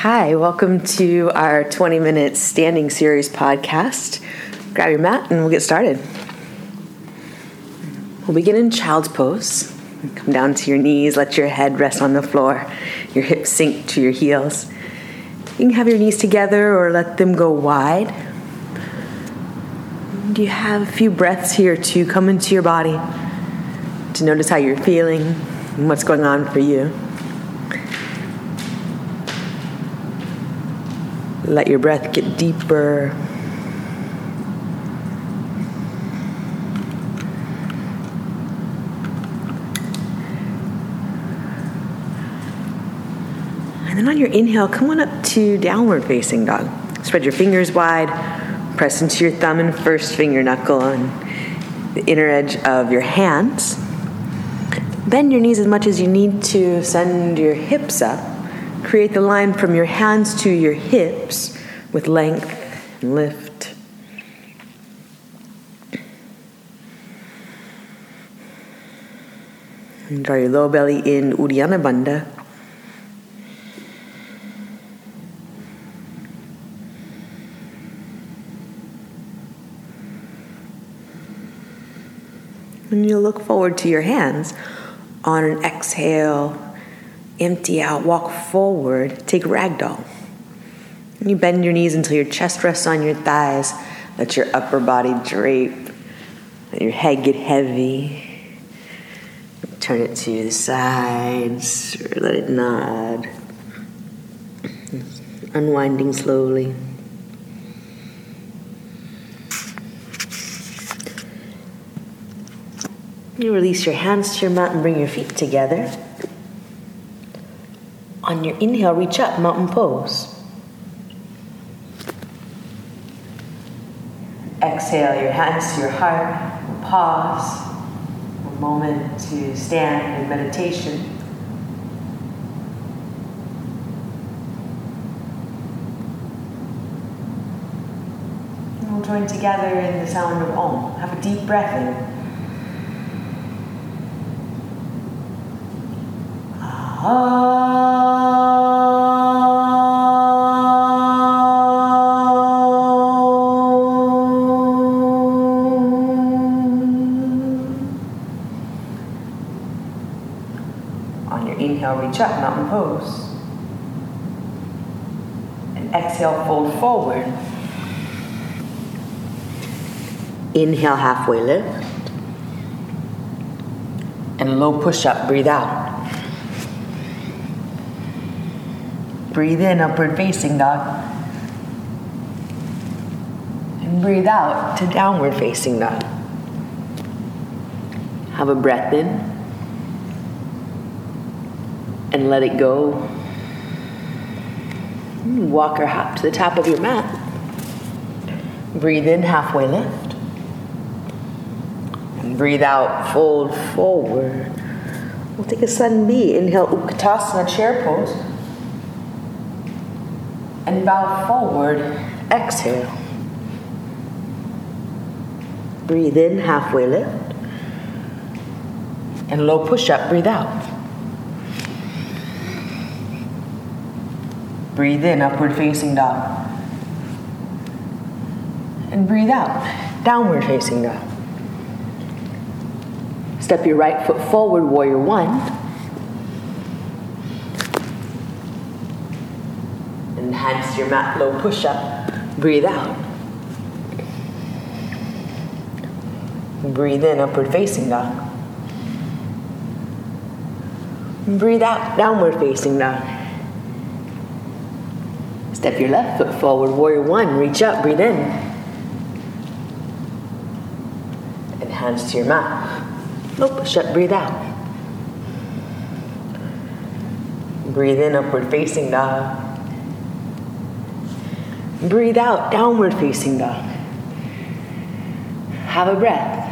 Hi, welcome to our 20 minute standing series podcast. Grab your mat and we'll get started. We'll begin in child's pose. Come down to your knees, let your head rest on the floor, your hips sink to your heels. You can have your knees together or let them go wide. Do you have a few breaths here to come into your body, to notice how you're feeling and what's going on for you? Let your breath get deeper. And then on your inhale, come on up to downward facing dog. Spread your fingers wide, press into your thumb and first finger knuckle on the inner edge of your hands. Bend your knees as much as you need to, send your hips up. Create the line from your hands to your hips with length and lift. And draw your low belly in Uddiyana Bandha. And you'll look forward to your hands. On an exhale, empty out, walk forward, take ragdoll. You bend your knees until your chest rests on your thighs. Let your upper body drape. Let your head get heavy. Turn it to the sides, or let it nod. Unwinding slowly. You release your hands to your mat and bring your feet together. On your inhale, reach up, mountain pose. Exhale your hands to your heart. Pause. A moment to stand in meditation. And we'll join together in the sound of Om. Have a deep breath in. Ah. On your inhale, reach up, mountain pose. And exhale, fold forward. Inhale, halfway lift. And low push up, breathe out. Breathe in, upward facing dog. And breathe out to downward facing dog. Have a breath in and let it go. Walk or hop to the top of your mat. Breathe in, halfway lift. And breathe out, fold forward. We'll take a sun B. Inhale, Utkatasana chair pose. And bow forward. Exhale. Breathe in, halfway lift. And low push up, breathe out. Breathe in, upward facing dog. And breathe out, downward facing dog. Step your right foot forward, warrior one. To your mat, low push up. Breathe out. Breathe in, upward facing dog. Breathe out, downward facing dog. Step your left foot forward, warrior one. Reach up, breathe in. And hands to your mat. Low shut, breathe out. Breathe in, upward facing dog. Breathe out, downward facing dog. Have a breath.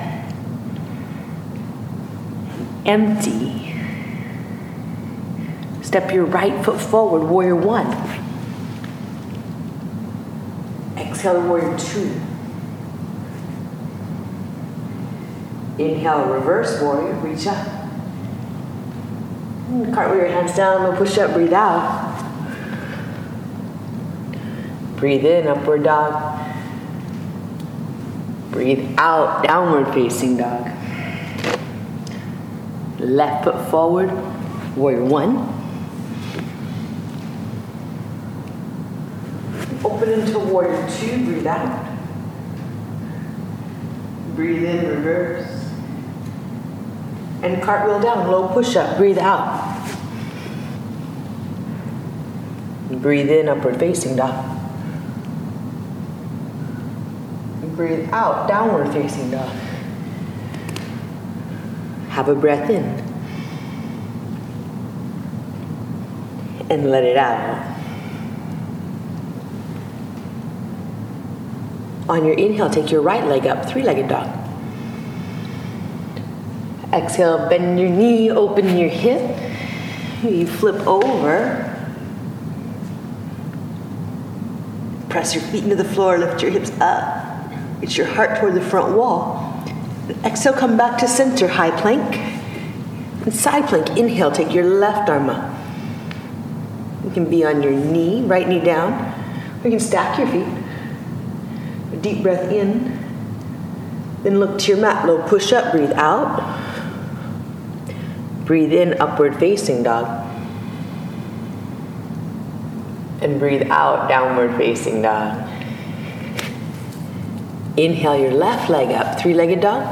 Empty. Step your right foot forward, warrior one. Exhale, warrior two. Inhale, reverse warrior, reach up. Hmm, cartwheel your hands down, low push up, breathe out. Breathe in, upward dog. Breathe out, downward facing dog. Left foot forward, warrior one. Open into warrior two, breathe out. Breathe in, reverse. And cartwheel down, low push up, breathe out. Breathe in, upward facing dog. Breathe out, downward facing dog. Have a breath in. And let it out. On your inhale, take your right leg up, three legged dog. Exhale, bend your knee, open your hip. You flip over. Press your feet into the floor, lift your hips up. Reach your heart toward the front wall. Exhale, come back to center, high plank. And side plank, inhale, take your left arm up. You can be on your knee, right knee down, or you can stack your feet. Deep breath in. Then look to your mat, low push up, breathe out. Breathe in, upward facing dog. And breathe out, downward facing dog. Inhale your left leg up, three legged dog.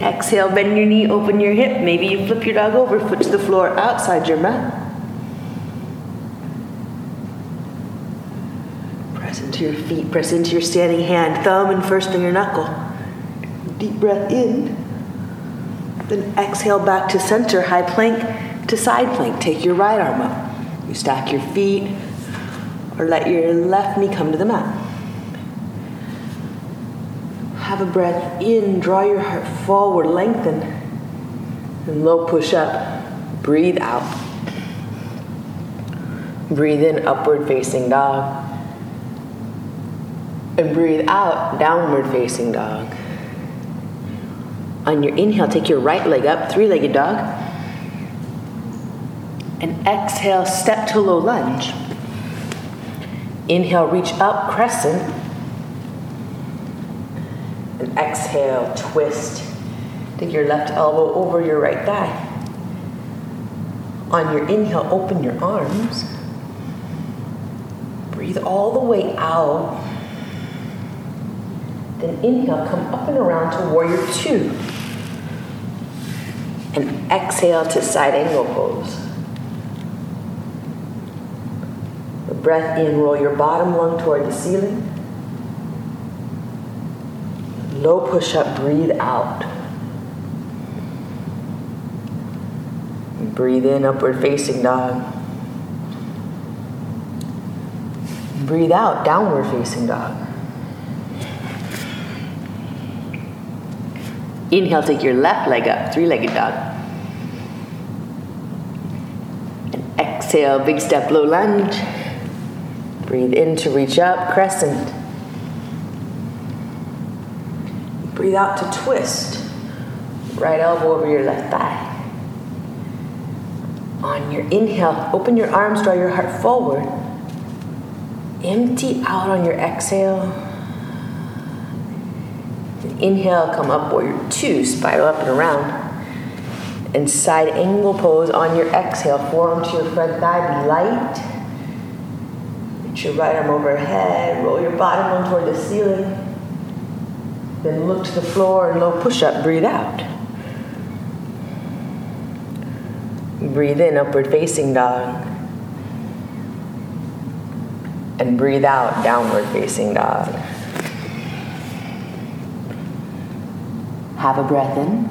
Exhale, bend your knee, open your hip. Maybe you flip your dog over, foot to the floor outside your mat. Press into your feet, press into your standing hand, thumb and first finger knuckle. Deep breath in. Then exhale back to center, high plank to side plank. Take your right arm up. You stack your feet or let your left knee come to the mat. Have a breath in, draw your heart forward, lengthen. And low push up. Breathe out. Breathe in, upward facing dog. And breathe out, downward facing dog. On your inhale, take your right leg up, three legged dog. And exhale, step to low lunge. Inhale, reach up, crescent. And exhale, twist. Take your left elbow over your right thigh. On your inhale, open your arms. Breathe all the way out. Then inhale, come up and around to warrior two. And exhale to side angle pose. The breath in, roll your bottom lung toward the ceiling. Low push up, breathe out. Breathe in, upward facing dog. Breathe out, downward facing dog. Inhale, take your left leg up, three legged dog. And exhale, big step, low lunge. Breathe in to reach up, crescent. Breathe out to twist. Right elbow over your left thigh. On your inhale, open your arms, draw your heart forward. Empty out on your exhale. Inhale, come up, warrior two, spiral up and around. And side angle pose on your exhale, forearm to your front thigh, be light. Reach your right arm overhead, roll your bottom one toward the ceiling. Then look to the floor and low push up, breathe out. Breathe in, upward facing dog. And breathe out, downward facing dog. Have a breath in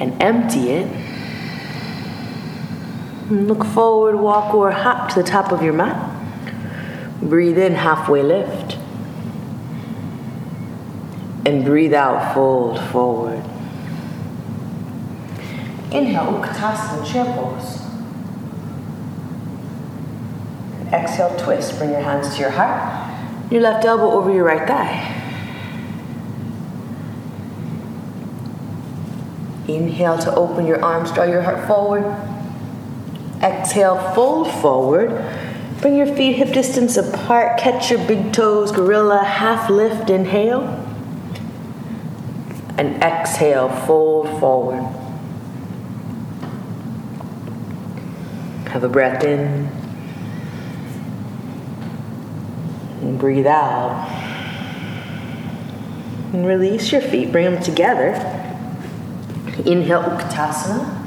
and empty it. And look forward, walk, or hop to the top of your mat. Breathe in, halfway lift and breathe out, fold forward. Inhale, Utkatasana, chair pose. Exhale, twist. Bring your hands to your heart. Your left elbow over your right thigh. Inhale to open your arms, draw your heart forward. exhale, fold forward. Bring your feet hip distance apart. Catch your big toes, gorilla, half lift, inhale. And exhale, fold forward. Have a breath in. And breathe out. And release your feet, bring them together. Inhale, Utkatasana.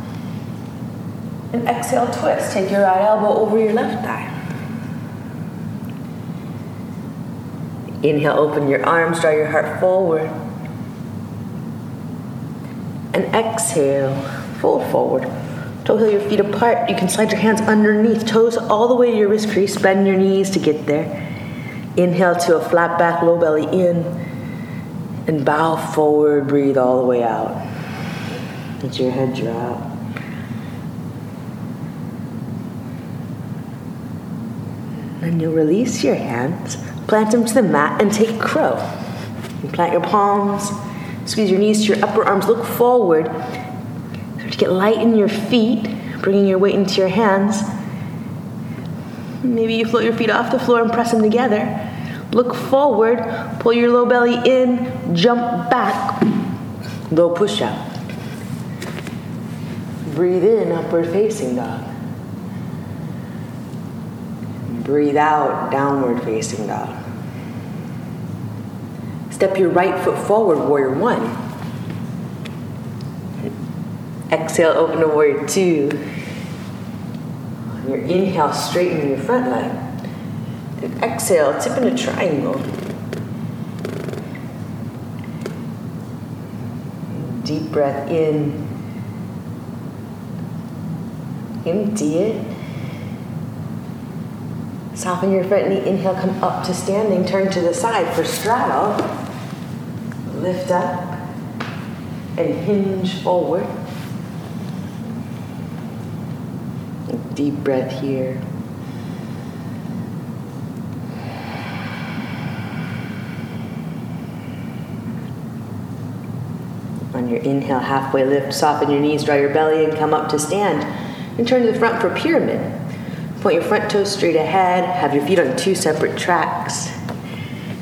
And exhale, twist. Take your right elbow over your left thigh. Inhale, open your arms, draw your heart forward. And exhale, fold forward. Toe heel your feet apart. You can slide your hands underneath, toes all the way to your wrist crease. Bend your knees to get there. Inhale to a flat back, low belly in. And bow forward, breathe all the way out. Let your head drop. And you'll release your hands, plant them to the mat, and take crow. You plant your palms, squeeze your knees to your upper arms, look forward. Start to get light in your feet, bringing your weight into your hands. Maybe you float your feet off the floor and press them together. Look forward, pull your low belly in, jump back, low push up. Breathe in, upward facing dog. Breathe out, downward facing dog. Step your right foot forward, warrior one. Exhale, open to warrior two. On your inhale, straighten your front leg. And exhale, tip in a triangle. Deep breath in. Empty it. Soften your front knee. Inhale, come up to standing. Turn to the side for straddle. Lift up and hinge forward. Deep breath here. On your inhale, halfway lift, soften your knees, draw your belly, and come up to stand. And turn to the front for pyramid. Point your front toes straight ahead. Have your feet on two separate tracks.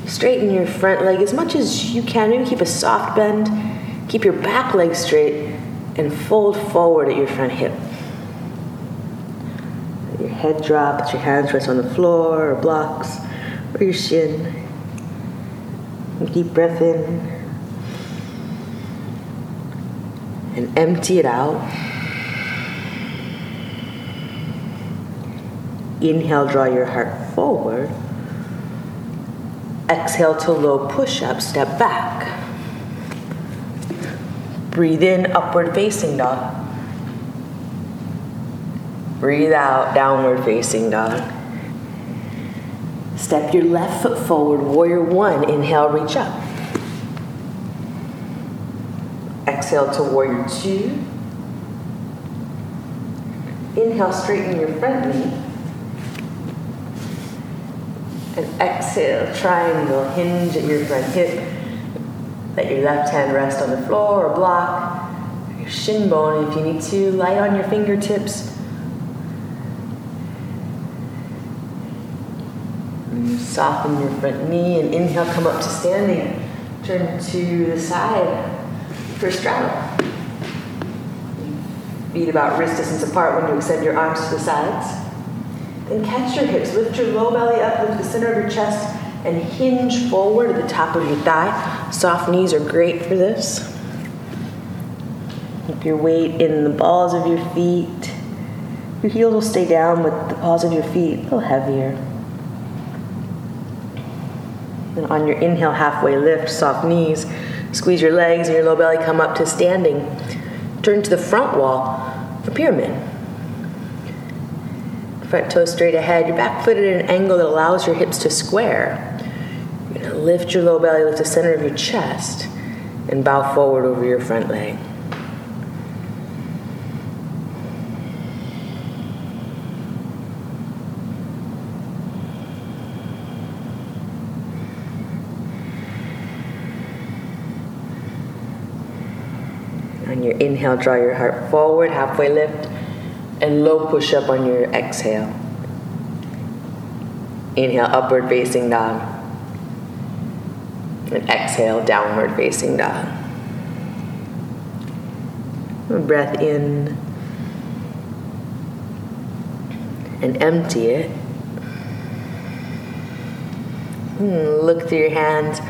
Straighten your front leg as much as you can. Maybe keep a soft bend. Keep your back leg straight and fold forward at your front hip. Let your head drop, let your hands rest on the floor or blocks or your shin. Deep breath in. And empty it out. Inhale, draw your heart forward. Exhale to low push up, step back. Breathe in, upward facing dog. Breathe out, downward facing dog. Step your left foot forward, warrior one. Inhale, reach up. Exhale to warrior two. Inhale, straighten your front knee. And exhale, triangle, hinge at your front hip. Let your left hand rest on the floor or block. Your shin bone if you need to. Light on your fingertips. Soften your front knee and inhale, come up to standing. Turn to the side for straddle. Feet about wrist distance apart when you extend your arms to the sides. Then catch your hips, lift your low belly up, lift the center of your chest, and hinge forward at the top of your thigh. Soft knees are great for this. Keep your weight in the balls of your feet. Your heels will stay down with the balls of your feet a little heavier. And on your inhale, halfway lift, soft knees. Squeeze your legs and your low belly come up to standing. Turn to the front wall for pyramid. Front toes straight ahead. Your back foot at an angle that allows your hips to square. You're going to lift your low belly, lift the center of your chest, and bow forward over your front leg. On your inhale, draw your heart forward, halfway lift. And low push up on your exhale. Inhale, upward facing dog. And exhale, downward facing dog. Breath in and empty it. Hmm, look through your hands.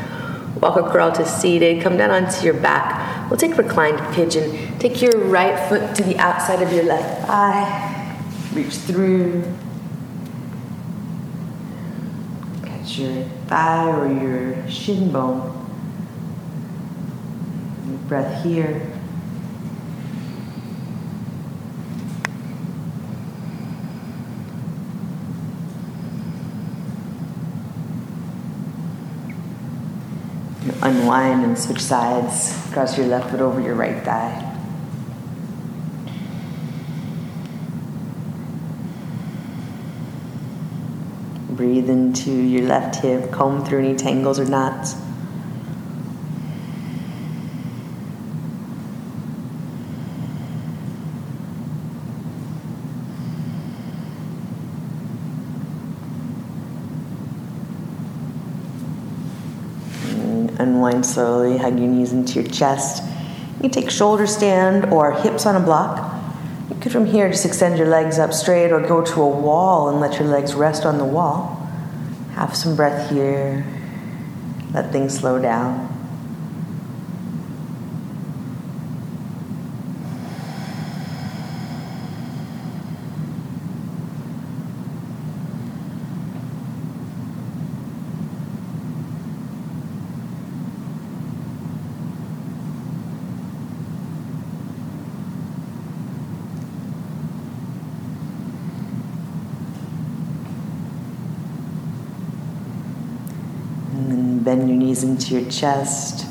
Walk or crawl to seated. Come down onto your back. We'll take reclined pigeon. Take your right foot to the outside of your left thigh. Reach through. Catch your thigh or your shin bone. Breath here. unwind and switch sides. Cross your left foot over your right thigh. Breathe into your left hip, comb through any tangles or knots. Unwind slowly, hug your knees into your chest. You take shoulder stand or hips on a block. Could from here just extend your legs up straight or go to a wall and let your legs rest on the wall. Have some breath here. Let things slow down. Bend your knees into your chest.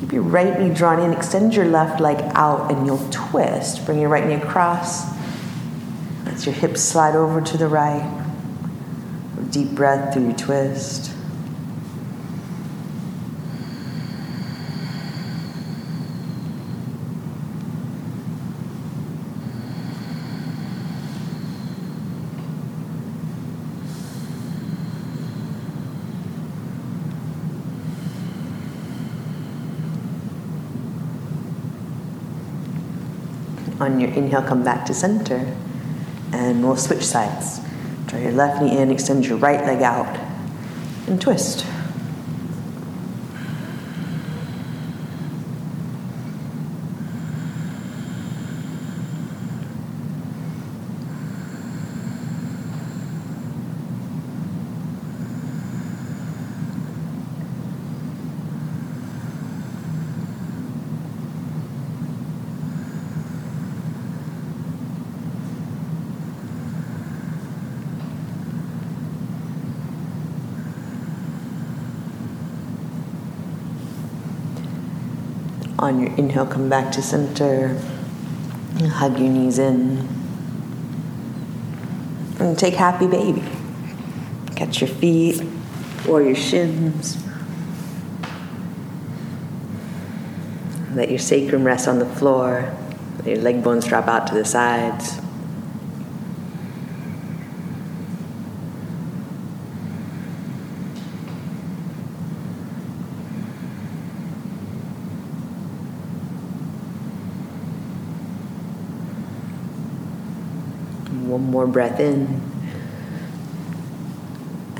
Keep your right knee drawn in, extend your left leg out, and you'll twist. Bring your right knee across. Let your hips slide over to the right. Deep breath through your twist. On your inhale, come back to center. And we'll switch sides. Draw your left knee in, extend your right leg out, and twist. On your inhale, come back to center. Hug your knees in. And take happy baby. Catch your feet or your shins. Let your sacrum rest on the floor. Let your leg bones drop out to the sides. One more breath in.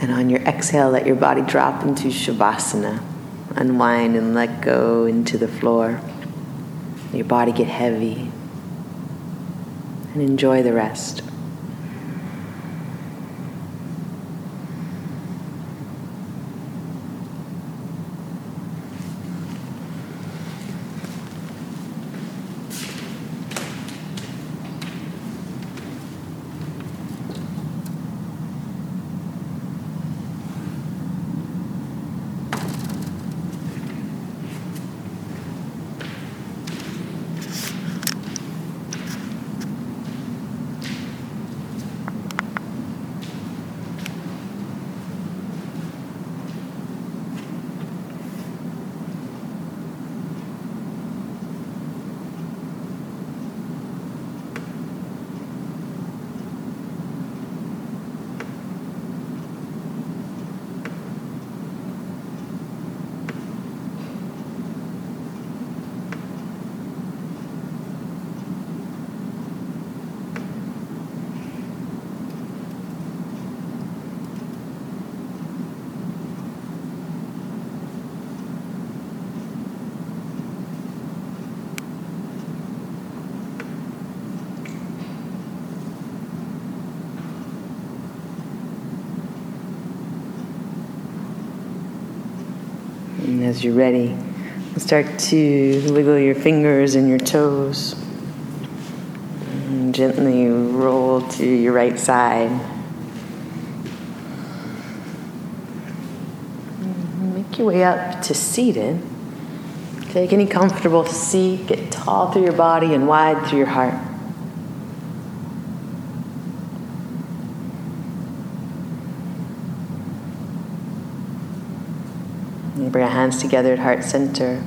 And on your exhale, let your body drop into Shavasana. Unwind and let go into the floor. Your body get heavy. And enjoy the rest. As you're ready, start to wiggle your fingers and your toes. And gently roll to your right side. Make your way up to seated. Take any comfortable seat, get tall through your body and wide through your heart. Bring your hands together at heart center.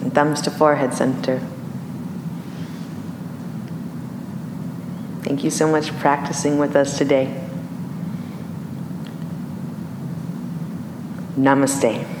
And thumbs to forehead center. Thank you so much for practicing with us today. Namaste.